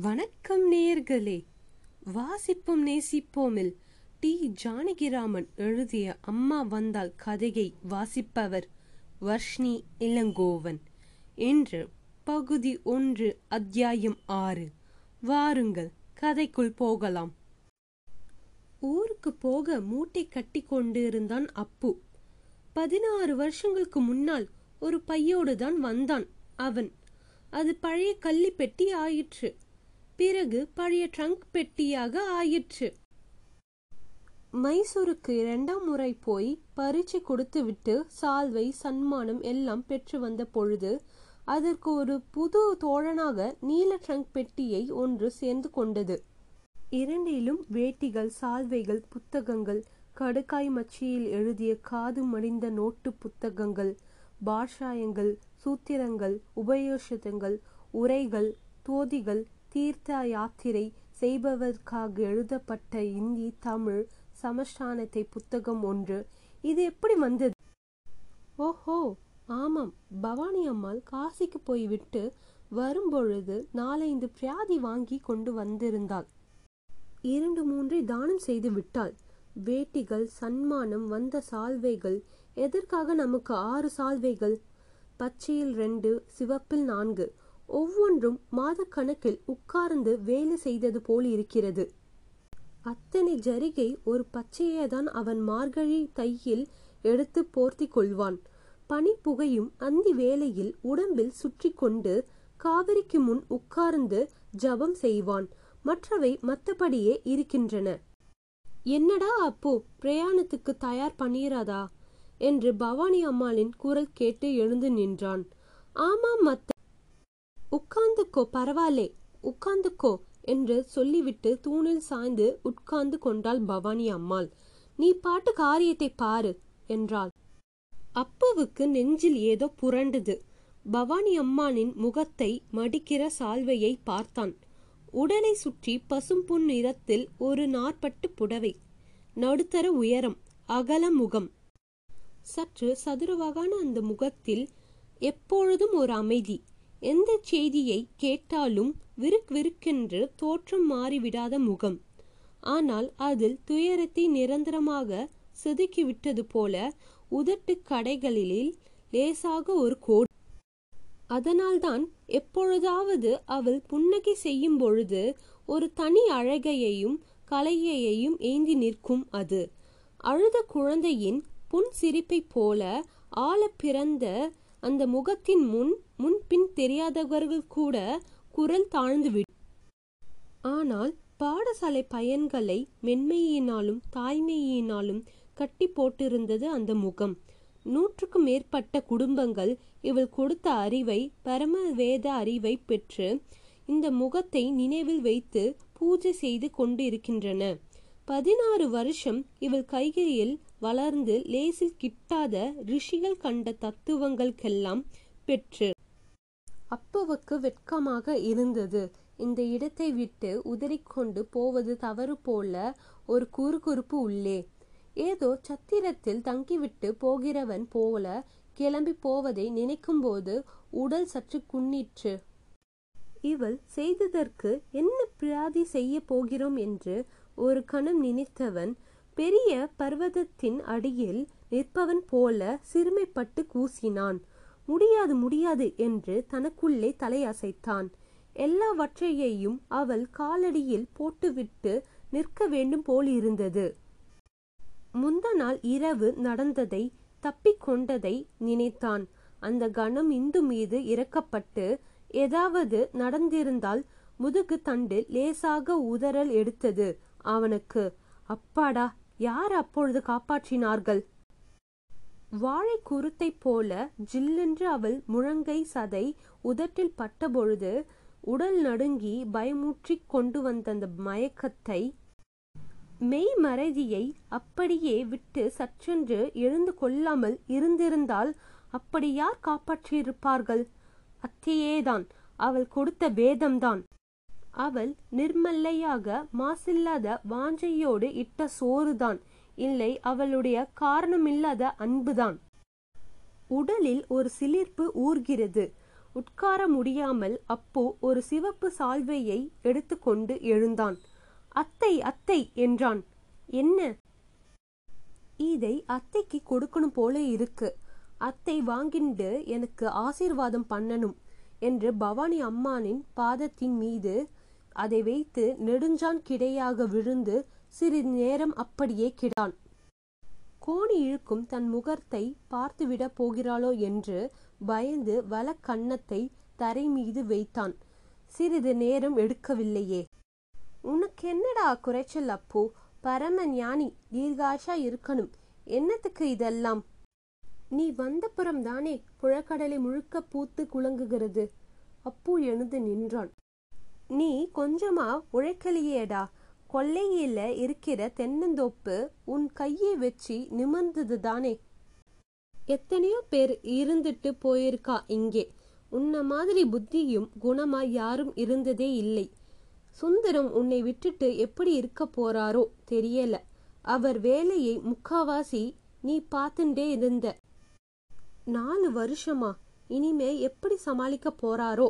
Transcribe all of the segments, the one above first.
வணக்கம் நேயர்களே வாசிப்போம் நேசிப்போமில். டி. ஜானகிராமன் எழுதிய அம்மா வந்தால் கதையை வாசிப்பவர் வர்ஷ்ணி இளங்கோவன். என்று பகுதி ஒன்று அத்தியாயம் ஆறு. வாருங்கள் கதைக்குள் போகலாம். ஊருக்கு போக மூட்டை கட்டி கொண்டிருந்தான் அப்பு. பதினாறு வருஷங்களுக்கு முன்னால் ஒரு பையோடு தான் வந்தான் அவன். அது பழைய கள்ளி பெட்டி ஆயிற்று. பிறகு பழைய ட்ரங்க் பெட்டியாக ஆயிற்று. மைசூருக்கு இரண்டாம் முறை போய் பரீட்சை கொடுத்துவிட்டு சால்வை சன்மானம் எல்லாம் பெற்று வந்த பொழுது அதற்கு ஒரு புது தோழனாக நீல ட்ரங்க் பெட்டியை ஒன்று சேர்ந்து கொண்டது. இரண்டிலும் வேட்டிகள் சால்வைகள் புத்தகங்கள் கடுக்காய் மச்சியில் எழுதிய காது மடிந்த நோட்டு புத்தகங்கள் பாஷாயங்கள் சூத்திரங்கள் உபயோஷிதங்கள் உரைகள் தோதிகள் தீர்த்த யாத்திரை செய்பவர்க்காக எழுதப்பட்ட இந்தி தமிழ் சமஸ்தானத்தை புத்தகம் ஒன்று. இது எப்படி வந்தது? ஓஹோ ஆமாம். பவானி அம்மாள் காசிக்கு போய்விட்டு வரும்பொழுது நாலைந்து பிரியாதி வாங்கி கொண்டு வந்திருந்தாள். இரண்டு மூன்றை தானம் செய்து விட்டாள். வேட்டிகள் சன்மானம் வந்த சால்வைகள் எதற்காக நமக்கு ஆறு சால்வைகள்? பச்சையில் ரெண்டு சிவப்பில் நான்கு. ஒவ்வொன்றும் மாதக்கணக்கில் உட்கார்ந்து வேலை செய்தது போல் இருக்கிறது. அத்தனை ஜரிகை ஒரு பச்சையேதான் அவன் மார்கழி தையில் எடுத்து போர்த்தி கொள்வான். பனி புகையும் அந்தி வேளையில் உடம்பில் சுற்றி கொண்டு காவிரிக்கு முன் உட்கார்ந்து ஜபம் செய்வான். மற்றவை மத்தபடியே இருக்கின்றன. என்னடா அப்போ பிரயாணத்துக்கு தயார் பண்ணிராதா என்று பவானி அம்மாளின் குரல் கேட்டு எழுந்து நின்றான். ஆமாம் மத்த உட்கார்ந்துக்கோ பரவாயில்லே உட்கார்ந்துக்கோ என்று சொல்லிவிட்டு தூணில் சாய்ந்து உட்கார்ந்து கொண்டாள் பவானி அம்மாள். நீ பாட்டு காரியத்தை பாரு என்றாள். அப்புவுக்கு நெஞ்சில் ஏதோ புரண்டது. பவானி அம்மானின் முகத்தை மடிக்கிற சால்வையை பார்த்தான். உடலை சுற்றி பசும்புன் நிறத்தில் ஒரு நாற்பட்டு புடவை. நடுத்தர உயரம் அகல முகம். சற்று சதுரவாகான அந்த முகத்தில் எப்பொழுதும் ஒரு அமைதி. எந்த செய்தியை கேட்டாலும் விருக் விருக்கென்று தோற்றம் மாறிவிடாத முகம். ஆனால் அதில் துயரத்தை நிரந்தரமாக செதுக்கிவிட்டது போல உதட்டு கடைகளில் லேசாக ஒரு கோடு. அதனால்தான் எப்பொழுதாவது அவள் புன்னகை செய்யும் பொழுது ஒரு தனி அழகையையும் கலையையும் ஏந்தி நிற்கும் அது. அழுத குழந்தையின் புன் சிரிப்பை போல ஆழ பிறந்த அந்த முகத்தின் முன் முன்பின் தெரியாதவர்கள் கூட குரல் தாழ்ந்துவிடும். ஆனால் பாடசாலை பயன்களை மென்மையினாலும் தாய்மையினாலும் கட்டி போட்டிருந்தது அந்த முகம். நூற்றுக்கும் மேற்பட்ட குடும்பங்கள் இவள் கொடுத்த அறிவை பரம வேத அறிவை பெற்று இந்த முகத்தை நினைவில் வைத்து பூஜை செய்து கொண்டிருக்கின்றன. பதினாறு வருஷம் இவள் கைகையில் வளர்ந்து லேசில் கிட்டாத ரிஷிகள் கண்ட தத்துவங்களுக்கெல்லாம் பெற்று அப்புவுக்கு வெட்கமாக இருந்தது. இந்த இடத்தை விட்டு உதறிக்கொண்டு போவது தவறு போல ஒரு குறுகுறுப்பு உள்ளே. ஏதோ சத்திரத்தில் தங்கிவிட்டு போகிறவன் போல கிளம்பி போவதை நினைக்கும்போது உடல் சற்று குன்னிற்று. இவள் செய்ததற்கு என்ன பிராதி செய்ய போகிறோம்? என்று ஒரு கணம் நினைத்தவன் பெரிய பர்வதத்தின் அடியில் நிற்பவன் போல சிறுமைப்பட்டு கூசினான். முடியாது முடியாது என்று தனக்குள்ளே தலையசைத்தான். எல்லாவற்றையையும் அவள் காலடியில் போட்டுவிட்டு நிற்க வேண்டும் போலிருந்தது. முந்த நாள் இரவு நடந்ததை தப்பிக்கொண்டதை நினைத்தான். அந்த கணம் இந்து மீது இறக்கப்பட்டு ஏதாவது நடந்திருந்தால் முதுகு தண்டு லேசாக உதறல் எடுத்தது அவனுக்கு. அப்பாடா யார் அப்பொழுது காப்பாற்றினார்கள்? வாழை குருத்தை போல ஜில்லென்று அவள் முழங்கை சதை உதட்டில் பட்டபொழுது உடல் நடுங்கி பயமூற்றிக் கொண்டு வந்த அந்த மயக்கத்தை மெய் மறதியை அப்படியே விட்டு சற்றென்று எழுந்து கொள்ளாமல் இருந்திருந்தால் அப்படி யார் காப்பாற்றியிருப்பார்கள்? அத்தையேதான் அவள் கொடுத்த வேதம்தான். அவள் நிர்மல்லையாக மாசில்லாத வாஞ்சையோடு இட்ட சோறுதான். இல்லை அவளுடைய காரணமில்லாத அன்புதான். உடலில் ஒரு சிலிர்ப்பு ஊர்கிறது. உட்கார முடியாமல் அப்போ ஒரு சிவப்பு சால்வையை எடுத்துக்கொண்டு எழுந்தான். அத்தை அத்தை என்றான். என்ன? இதை அத்தைக்கு கொடுக்கணும் போல இருக்கு. அத்தை வாங்கிண்டு எனக்கு ஆசீர்வாதம் பண்ணணும் என்று பவானி அம்மானின் பாதத்தின் மீது அதை வைத்து நெடுஞ்சான் கிடையாக விழுந்து சிறிது நேரம் அப்படியே கிடான் கோணி இழுக்கும் தன் முகத்தை பார்த்துவிடப் போகிறாளோ என்று பயந்து வலக்கன்னத்தை தரை மீது வைத்தான். சிறிது நேரம் எடுக்கவில்லையே. உனக்கு என்னடா குறைச்சல் அப்போ? பரம ஞானி தீர்காஷா இருக்கணும். என்னத்துக்கு இதெல்லாம்? நீ வந்தப்புறம் தானே புழக்கடலை முழுக்க பூத்து குலங்குகிறது. அப்பு எழுந்து நின்றான். நீ கொஞ்சமா உழைக்கலையேடா. கொல்லையில இருக்கிற தென்னந்தோப்பு உன் கையை வச்சு நிமிர்ந்தது தானே எத்தனையோ பேர் இருந்துட்டு போயிருக்கா இங்கே. உன்ன மாதிரி புத்தியும் குணமா யாரும் இருந்ததே இல்லை. சுந்தரம் உன்னை விட்டுட்டு எப்படி இருக்க போறாரோ தெரியல. அவர் வேலையை முக்காவாசி நீ பார்த்துட்டே இருந்த. நாலு வருஷமா இனிமே எப்படி சமாளிக்க போறாரோ?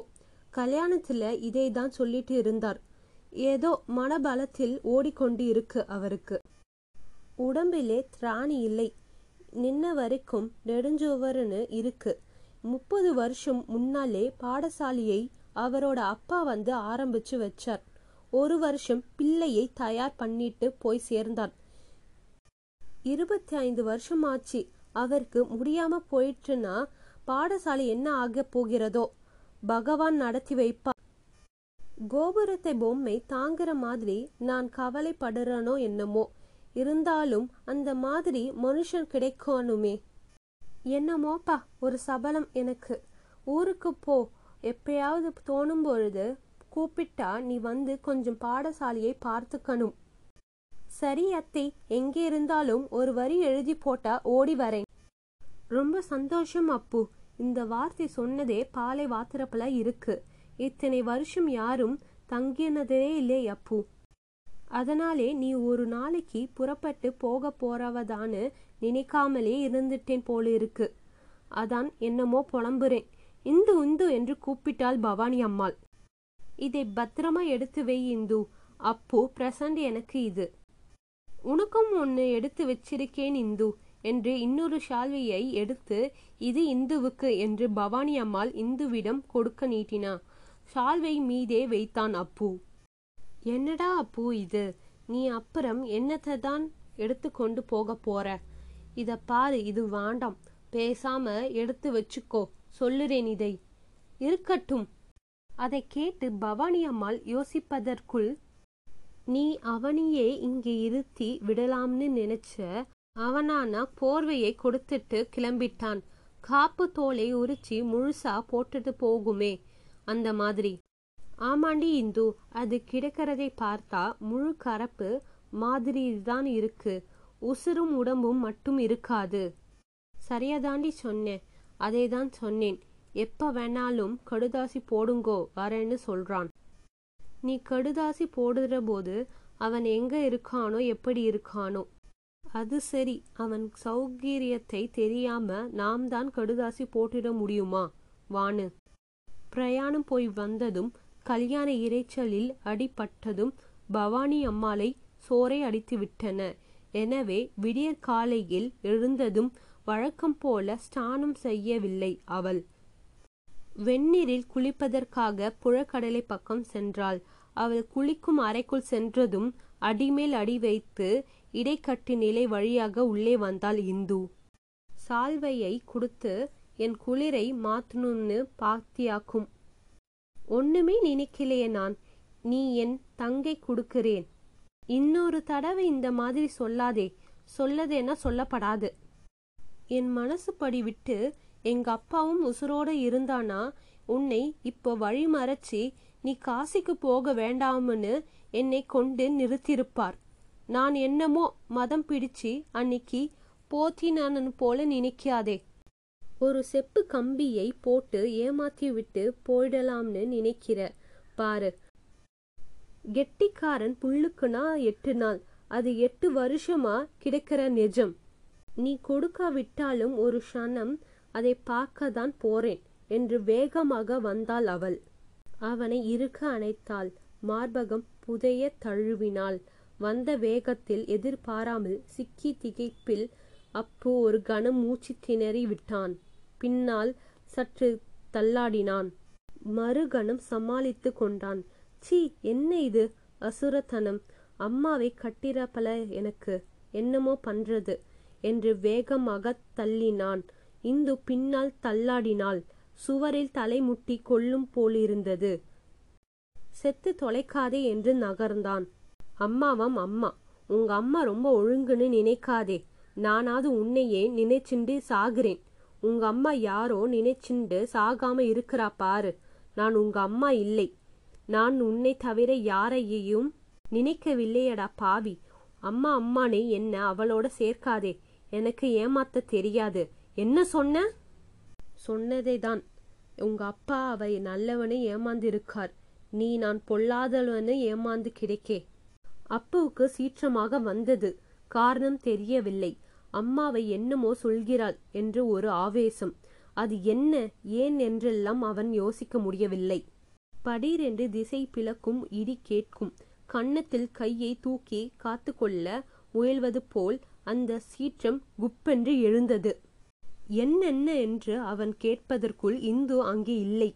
கல்யாணத்துல இதை தான் சொல்லிட்டு இருந்தார். ஏதோ மனபலத்தில் ஓடிக்கொண்டு இருக்கு அவருக்கு. உடம்பிலே திராணி இல்லை. நின்ன வரைக்கும் நெடுஞ்சோவர்னு இருக்கு. முப்பது வருஷம் முன்னாலே பாடசாலையை அவரோட அப்பா வந்து ஆரம்பிச்சு வச்சார். ஒரு வருஷம் பிள்ளையை தயார் பண்ணிட்டு போய் சேர்ந்தார் இருபத்தி ஐந்து வருஷமாச்சு அவருக்கு முடியாம போயிட்டுன்னா பாடசாலை என்ன ஆக போகிறதோ? பகவான் நடத்தி வைப்பார் கோபுரத்தை பொம்மை தாங்குற மாதிரி நான் கவலைப்படுறனோ என்னமோ. இருந்தாலும் அந்த மாதிரி மனுஷன் கிடைக்கணுமே. என்னமோப்பா ஒரு சபலம் எனக்கு. ஊருக்கு போ. எப்பயாவது தோணும் பொழுது கூப்பிட்டா நீ வந்து கொஞ்சம் பாடசாலையை பார்த்துக்கணும். சரி அத்தை எங்கே இருந்தாலும் ஒரு வரி எழுதி போட்டா ஓடி வரேன். ரொம்ப சந்தோஷம் அப்பு. இந்த வார்த்தை சொன்னதே பாலை வாத்திரப்பல இருக்கு. இத்தனை வருஷம் யாரும் தங்கினதே இல்லை அப்பு. அதனாலே நீ ஒரு நாளைக்கு புறப்பட்டு போக போறவதான்னு நினைக்காமலே இருந்துட்டேன் போல இருக்கு அதான் என்னமோ புலம்புறேன். இந்து இந்து என்று கூப்பிட்டாள் பவானி அம்மாள். இதை பத்திரமா எடுத்து வை இந்து. அப்பு பிரசண்ட் எனக்கு இது. உனக்கும் ஒன்னு எடுத்து வச்சிருக்கேன் இந்து என்று இன்னொரு ஷால்வியை எடுத்து இது இந்துவுக்கு என்று பவானி அம்மாள் இந்துவிடம் கொடுக்க நீட்டினா. ஷால்வை மீதே வைத்தான் அப்பு. என்னடா அப்பு இது? நீ அப்புறம் என்னத்தை தான் எடுத்து கொண்டு போக போற? இத பாரு இது வேண்டாம். பேசாம எடுத்து வச்சுக்கோ. சொல்லுறேன் இதை. இருக்கட்டும். அதை கேட்டு பவானி அம்மாள் யோசிப்பதற்குள் நீ அவனையே இங்கே இருத்தி விடலாம்னு நினைச்ச அவனானா போர்வையை கொடுத்துட்டு கிளம்பிட்டான். காப்பு தோலை உரிச்சி முழுசா போட்டுட்டு போகுமே. அந்த மாதிரி. ஆமாண்டி இந்து அது கிடக்கிறதை பார்த்தா முழு கரப்பு மாதிரி தான் இருக்கு. உசுரும் உடம்பும் மட்டும் இருக்காது. சரியாதாண்டி சொன்னேன். அதை தான் சொன்னேன். எப்ப வேணாலும் கடுதாசி போடுங்கோ வரேன்னு சொல்றான். நீ கடுதாசி போடுற போது அவன் எங்க இருக்கானோ எப்படி இருக்கானோ. அது சரி அவன் சௌகரியத்தை தெரியாம நாம் தான் கடுதாசி போட்டிட முடியுமா? வானு பிரயாணம் போய் வந்ததும் கல்யாண இரைச்சலில் அடிபட்டதும் பவானி அம்மாளை சோரை அடித்து விட்டன. எனவே விடியற் காலையில் எழுந்ததும் வழக்கம் போல ஸ்நானம் செய்யவில்லை அவள். வெந்நீரில் குளிப்பதற்காக புழக்கடலை பக்கம் சென்றாள். அவள் குளிக்கும் அறைக்குள் சென்றதும் அடிமேல் அடி வைத்து இடைக்கட்டு நிலை வழியாக உள்ளே வந்தாள் இந்து. சால்வையை கொடுத்து என் குளிரை மாத்தணும்னு பாத்தியாக்கும். ஒண்ணுமே நினைக்கலையே நான். நீ என் தங்கை கொடுக்கிறேன். இன்னொரு தடவை இந்த மாதிரி சொல்லாதே. சொல்லதேன்னா சொல்லப்படாது. என் மனசு படி விட்டு எங்க அப்பாவும் உசுரோட இருந்தானா? உன்னை இப்போ வழி மறைச்சி நீ காசிக்கு போக வேண்டாம்னு என்னை கொண்டு நிறுத்தியிருப்பார். நான் என்னமோ மதம் பிடிச்சு அன்னைக்கு போத்தினானன் போல நினைக்காதே. ஒரு செப்பு கம்பியை போட்டு ஏமாத்தி விட்டு போயிடலாம்னு நினைக்கிற. பாரு. கெட்டிக்காரன் புல்லுக்குனா எட்டு நாள். அது எட்டு வருஷமா கிடைக்கிற நிஜம். நீ கொடுக்காவிட்டாலும் ஒரு க்ஷணம் அதை பார்க்க தான் போறேன் என்று வேகமாக வந்தாள் அவள். அவனை இருக்க அணைத்தாள். மார்பகம் புதைய தழுவினாள். வந்த வேகத்தில் எதிர்பாராமல் சிக்கி திகைப்பில் அப்பு ஒரு கணம் மூச்சு திணறி விட்டான். பின்னால் சற்று தள்ளாடினான். மறுகணம் சமாளித்து கொண்டான். சீ என்ன இது? அசுரத்தனம். அம்மாவை கட்டிரப்பல எனக்கு என்னமோ பண்றது என்று வேகமாக தள்ளினான். இந்து பின்னால் தள்ளாடினாள். சுவரில் தலைமுட்டி கொள்ளும் போலிருந்தது. செத்து தொலைக்காதே என்று நகர்ந்தான். அம்மாவாம் அம்மா உங்க அம்மா ரொம்ப ஒழுங்குன்னு நினைக்காதே. நானாவது உன்னையே நினைச்சுண்டு சாகிறேன். உங்க அம்மா யாரோ நினைச்சுண்டு சாகாம இருக்கிறா பாரு. நான் உங்க அம்மா இல்லை. நான் உன்னை தவிர யாரையும் நினைக்கவில்லையடா பாவி. அம்மா அம்மானே என்ன அவளோட சேர்க்காதே. எனக்கு ஏமாத்த தெரியாது. என்ன சொன்ன? சொன்னதே தான் உங்க அப்பா அவை நல்லவனே ஏமாந்து இருக்கார் நீ நான் பொல்லாதவனு ஏமாந்து கிடைக்கே. அப்புவுக்கு சீற்றமாக வந்தது. காரணம் தெரியவில்லை. அம்மாவை என்னமோ சொல்கிறாள் என்று ஒரு ஆவேசம். அது என்ன ஏன் என்றெல்லாம் அவன் யோசிக்க முடியவில்லை. படீரென்று திசை பிளக்கும் இடி கேட்கும். கன்னத்தில் கையை தூக்கி காத்துக்கொள்ள முயல்வது போல் அந்த சீற்றம் குப்பென்று எழுந்தது. என்னென்ன என்று அவன் கேட்பதற்குள் இந்து அங்கே இல்லை.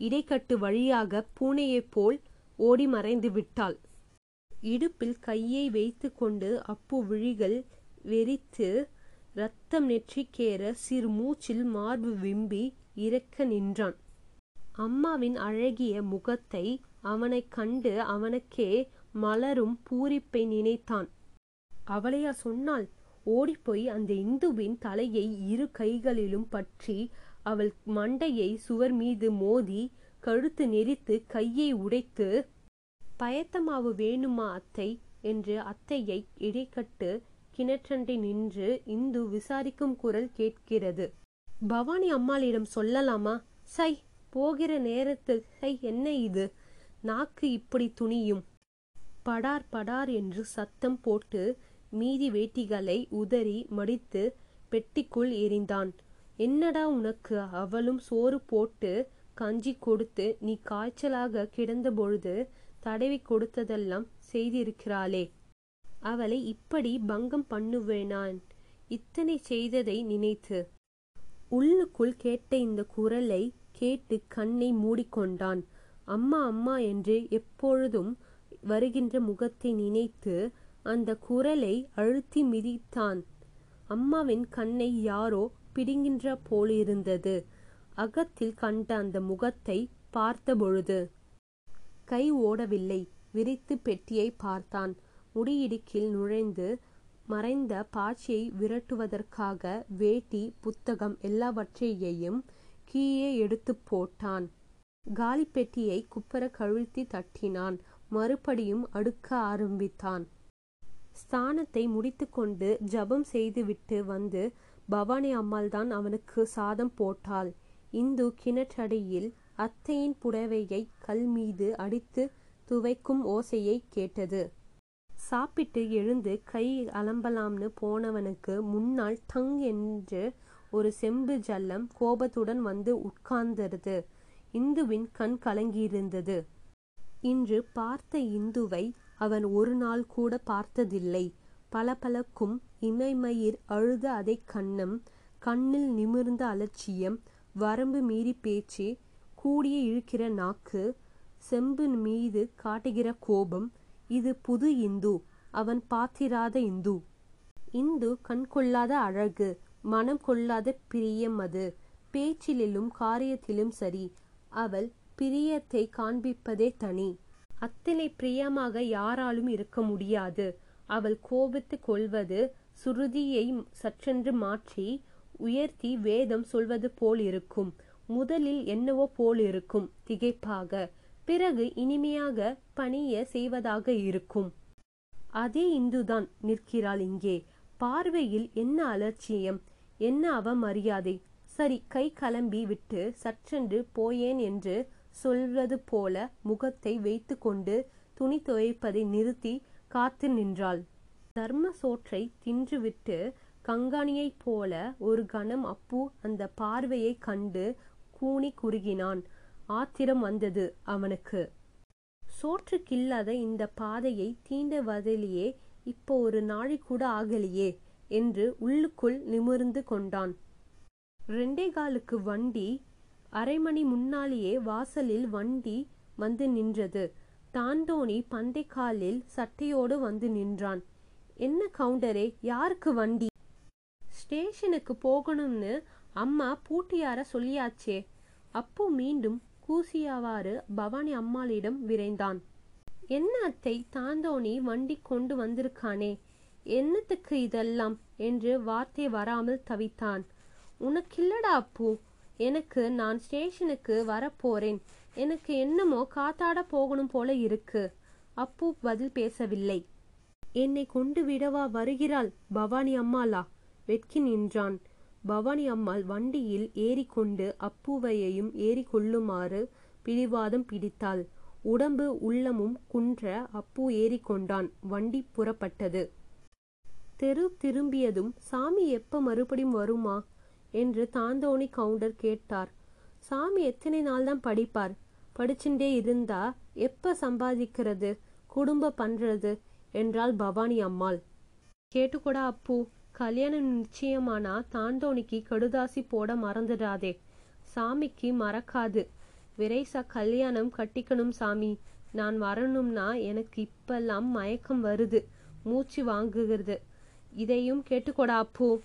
இடைக்கட்டு வழியாக பூனையைப் போல் ஓடி மறைந்து விட்டாள். இடுப்பில் கையை வைத்து கொண்டு அப்பு விழிகள் வெறித்து ரத்தம் நெற்றிக்கேற சிறு மூச்சில் மார்பு விம்பி இறக்க நின்றான். அம்மாவின் அழகிய முகத்தை அவனைக் கண்டு அவனுக்கே மலரும் பூரிப்பை நினைத்தான். அவளையா சொன்னாள் ஓடிப்போய் அந்த இந்துவின் தலையை இரு கைகளிலும் பற்றி அவள் மண்டையை சுவர் மீது மோதி கழுத்து நெரித்து கையை உடைத்து பயத்தமாவு வேணுமா அத்தை? என்று அத்தையை இடைக்கட்டு கிணற்றண்டை நின்று இந்து விசாரிக்கும் குரல் கேட்கிறது. பவானி அம்மாளிடம் சொல்லலாமா? சை போகிற நேரத்தில் சை என்ன இது? நாக்கு இப்படி துணியும். படார் படார் என்று சத்தம் போட்டு மீதி வேட்டிகளை உதறி மடித்து பெட்டிக்குள் எறிந்தான். என்னடா உனக்கு? அவளும் சோறு போட்டு கஞ்சி கொடுத்து நீ காய்ச்சலாக கிடந்த பொழுது தடவி கொடுத்ததெல்லாம் செய்திருக்கிறாளே. அவளை இப்படி பங்கம் பண்ணுவேனான். இத்தனை செய்ததை நினைத்து. உள்ளுக்குள் கேட்ட இந்த குரலை கேட்டு கண்ணை மூடிக்கொண்டான். அம்மா அம்மா என்று எப்பொழுதும் வருகின்ற முகத்தை நினைத்து அந்த குரலை அழுத்தி மிதித்தான். அம்மாவின் கண்ணை யாரோ பிடுங்கின்ற போலிருந்தது. அகத்தில் கண்ட அந்த முகத்தை பார்த்தபொழுது கை ஓடவில்லை விரித்து பெட்டியை பார்த்தான். முடியிடுக்கில் நுழைந்து மறைந்த பாச்சியை விரட்டுவதற்காக வேட்டி புத்தகம் எல்லாவற்றையையும் கீழே எடுத்து போட்டான். காலிப்பெட்டியை குப்பர கழுத்தி தட்டினான். மறுபடியும் அடுக்க ஆரம்பித்தான். ஸ்தானத்தை முடித்துக்கொண்டு ஜபம் செய்துவிட்டு வந்து பவானி அம்மாள் தான் அவனுக்கு சாதம் போட்டாள். இந்து கிணற்றடியில் அத்தையின் புடவையை கல் மீது அடித்து துவைக்கும் ஓசையை கேட்டது. சாப்பிட்டு எழுந்து கை அலம்பலாம்னு போனவனுக்கு முன்னால் டங் என்று ஒரு செம்பு ஜல்லம் கோபத்துடன் வந்து உட்கார்ந்தது. இந்துவின் கண் கலங்கியிருந்தது. இன்று பார்த்த இந்துவை அவன் ஒரு நாள் கூட பார்த்ததில்லை. பளபளக்கும் இமைமயிர் அழுத அதை கண்ணம் கண்ணில் நிமிர்ந்த அலட்சியம் வரம்பு மீறி பேச்சு கூடிய இழுக்கிற நாக்கு செம்பு மீது காட்டுகிற கோபம் இது புது இந்து அவன் பாத்திராத இந்து. இந்து கண் கொள்ளாத அழகு மனம் கொள்ளாத பிரியம் அது. பேச்சிலும் காரியத்திலும் சரி அவள் பிரியத்தை காண்பிப்பதே தனி. அத்தனை பிரியமாக யாராலும் இருக்க முடியாது. அவள் கோபித்து கொள்வது சுருதியை சற்றென்று மாற்றி உயர்த்தி வேதம் சொல்வது போல் இருக்கும். முதலில் என்னவோ போல் இருக்கும் திகைப்பாக. பிறகு இனிமையாக பணிய செய்வதாக இருக்கும். அதே இந்துதான் நிற்கிறாள் இங்கே. பார்வையில் என்ன அலட்சியம்? என்ன அவமரியாதை? சரி கை கலம்பி விட்டு சற்றென்று போயேன் என்று சொல்வது போல முகத்தை வைத்து கொண்டு துணி துவைப்பதை நிறுத்தி காத்து நின்றாள். தர்ம சோற்றை தின்றுவிட்டு கங்காணியைப் போல ஒரு கணம் அப்பு அந்த பார்வையை கண்டு கூனி குறுகினான். ஆத்திரம் வந்தது அவனுக்கு. சோற்றுக்கில்லாத இந்த பாதையை தீண்டுவதிலேயே இப்போ ஒரு நாழி கூட ஆகலையே என்று உள்ளுக்குள் நிமிர்ந்து கொண்டான். ரெண்டே காலுக்கு வண்டி அரை மணி முன்னாலேயே வாசலில் வண்டி வந்து நின்றது. தாண்டோனி பந்தைக்காலில் சட்டையோடு வந்து நின்றான். என்ன கவுண்டரே யாருக்கு வண்டி? ஸ்டேஷனுக்கு போகணும்னு அம்மா பூட்டியார சொல்லியாச்சே. அப்போ மீண்டும் கூசியவாறு பவானி அம்மாளிடம் விரைந்தான். என்ன அத்தை தாந்தோணி வண்டி கொண்டு வந்திருக்கானே? என்னத்துக்கு இதெல்லாம்? என்று வார்த்தை வராமல் தவித்தான். உனக்கில்லடா அப்பு எனக்கு நான் ஸ்டேஷனுக்கு வரப்போறேன். எனக்கு என்னமோ காத்தாட போகணும் போல இருக்கு. அப்பு பதில் பேசவில்லை. என்னை கொண்டு விடவா வருகிறாள் பவானி அம்மாளா? வெட்கி நின்றான். பவானி அம்மாள் வண்டியில் ஏறிக்கொண்டு அப்புவையையும் ஏறிக்கொள்ளுமாறு பிடிவாதம் பிடித்தாள். உடம்பு உள்ளமும் குன்ற அப்பு ஏறிக்கொண்டான். வண்டி புறப்பட்டது. தெரு திரும்பியதும் சாமி எப்ப மறுபடியும் வருமா? என்று தாந்தோணி கவுண்டர் கேட்டார். சாமி எத்தனை நாள் தான் படிப்பார்? படிச்சுட்டே இருந்தா எப்ப சம்பாதிக்கிறது? குடும்ப பண்றது? என்றாள் பவானி அம்மாள். கேட்டுக்கூடா அப்பு. கல்யாணம் நிச்சயமானா தாண்டோனிக்கு கடுதாசி போட மறந்துடாதே. சாமிக்கு மறக்காது. விரைசா கல்யாணம் கட்டிக்கணும் சாமி. நான் வரணும்னா எனக்கு இப்பெல்லாம் மயக்கம் வருது. மூச்சு வாங்குகிறது. இதையும் கேட்டுக்கொடா அப்பு.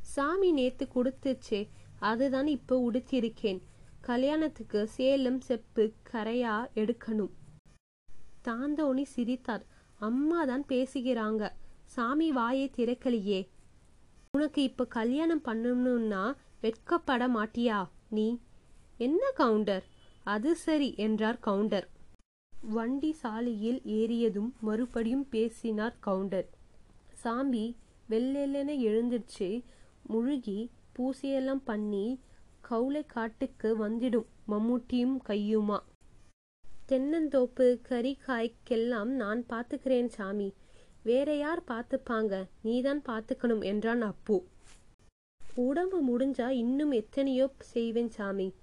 சாமி நேத்து கொடுத்துச்சே. அதுதான் இப்ப உடுத்திருக்கேன் கல்யாணத்துக்கு சேலம் செப்பு கரையா எடுக்கணும். தாந்தோணி சிரித்தார். அம்மா தான் பேசுகிறாங்க. சாமி வாயை திறக்கலையே. உனக்கு இப்ப கல்யாணம் பண்ணணும்னா வெட்கப்பட மாட்டியா நீ? என்ன கவுண்டர்? அது சரி என்றார் கவுண்டர். வண்டி சாலையில் ஏறியதும் மறுபடியும் பேசினார் கவுண்டர். சாமி வெள்ளெல்லென எழுந்திருச்சு முழுகி பூசையெல்லாம் பண்ணி கவுளை காட்டுக்கு வந்துடும் மம்முட்டியும் கையுமா. தென்னந்தோப்பு கறி காய்க்கெல்லாம் நான் பார்த்துக்கிறேன் சாமி. வேற யார் பார்த்துப்பாங்க? நீதான் பார்த்துக்கணும் என்றான் அப்பு. உடம்பு முடிஞ்சா இன்னும் எத்தனையோ செய்வேன் சாமி.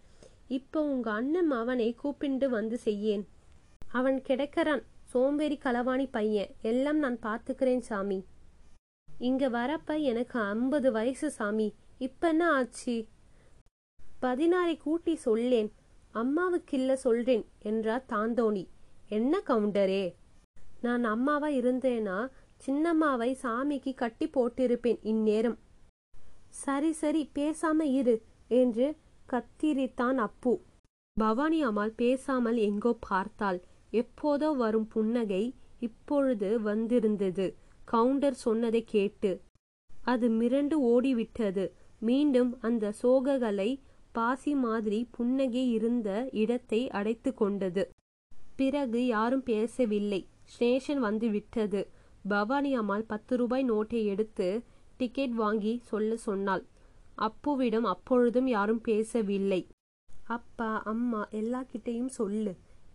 இப்போ உங்க அண்ணன் அவனை கூப்பிண்டு வந்து செய்யேன். அவன் கிடைக்கிறான். சோம்பேறி களவாணி பையன். எல்லாம் நான் பார்த்துக்கிறேன் சாமி. இங்க வரப்ப எனக்கு ஐம்பது வயசு சாமி. இப்ப என்ன ஆச்சு? பதினாறை கூட்டி சொல்லேன். அம்மாவுக்கில்ல சொல்றேன் என்றார் தாந்தோணி. என்ன கவுண்டரே? நான் அம்மாவா இருந்தேனா சின்னம்மாவை சாமிக்கு கட்டி போட்டிருப்பேன் இந்நேரம். சரி சரி பேசாம இரு என்று கத்திரித்தான் அப்பு. பவானி அம்மாள் பேசாமல் எங்கோ பார்த்தாள். எப்போதோ வரும் புன்னகை இப்பொழுது வந்திருந்தது. கவுண்டர் சொன்னதை கேட்டு அது மிரண்டு ஓடிவிட்டது. மீண்டும் அந்த சோககளை பாசி மாதிரி புன்னகை இருந்த இடத்தை அடைத்து கொண்டது. பிறகு யாரும் பேசவில்லை. ஸ்டேஷன் வந்து விட்டது. பவானி அம்மாள் பத்து ரூபாய் நோட்டை எடுத்து டிக்கெட் வாங்கி சொல்ல சொன்னாள். அப்புவிடம் அப்பொழுதும் யாரும் பேசவில்லை. அப்பா அம்மா எல்லாக்கிட்டையும் சொல்லு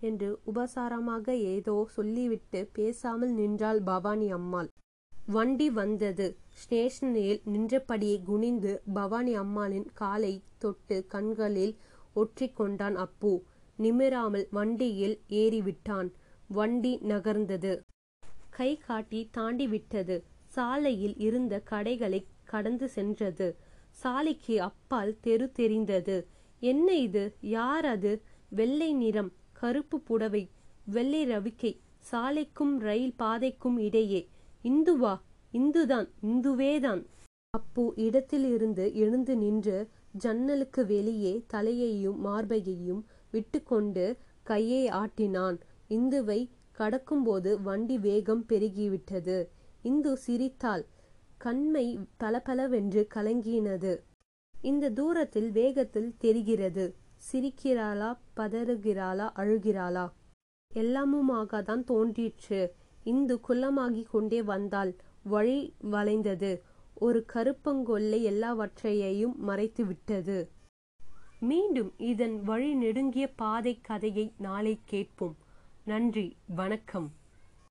என்று உபசாரமாக ஏதோ சொல்லிவிட்டு பேசாமல் நின்றாள் பவானி அம்மாள். வண்டி வந்தது. ஸ்டேஷனில் நின்றபடியே குனிந்து பவானி அம்மாளின் காலை தொட்டு கண்களில் ஒற்றிக்கொண்டான் அப்பு. நிமிராமல் வண்டியில் ஏறிவிட்டான். வண்டி நகர்ந்தது. கை காட்டி தாண்டி விட்டது. சாலையில் இருந்த கடைகளை கடந்து சென்றது. சாலைக்கு அப்பால் தெரு தெரிந்தது. என்ன இது? யார் அது? வெள்ளை நிறம் கருப்பு புடவை வெள்ளை ரவிக்கை சாலைக்கும் ரயில் பாதைக்கும் இடையே. இந்துவா? இந்துதான் இந்துவேதான். அப்பு இடத்திலிருந்து எழுந்து நின்று ஜன்னலுக்கு வெளியே தலையையும் மார்பையையும் விட்டுக்கொண்டு கையை ஆட்டினான். இந்துவை கடக்கும்போது வண்டி வேகம் பெருகிவிட்டது. இந்து சிரித்தாள். கண்மை பளபளவென்று கலங்கினது. இந்த தூரத்தில் வேகத்தில் தெரிகிறது. சிரிக்கிறாளா பதறுகிறாளா அழுகிறாளா? எல்லாமுமாக தான் தோன்றிற்று. இந்து குள்ளமாகிக் கொண்டே வந்தாள். வழி வளைந்தது. ஒரு கருப்பங்கொல்லை எல்லாவற்றையையும் மறைத்து விட்டது மீண்டும் இதன் வழி நெடுங்கிய பாதை கதையை நாளை கேட்போம். நன்றி வணக்கம்.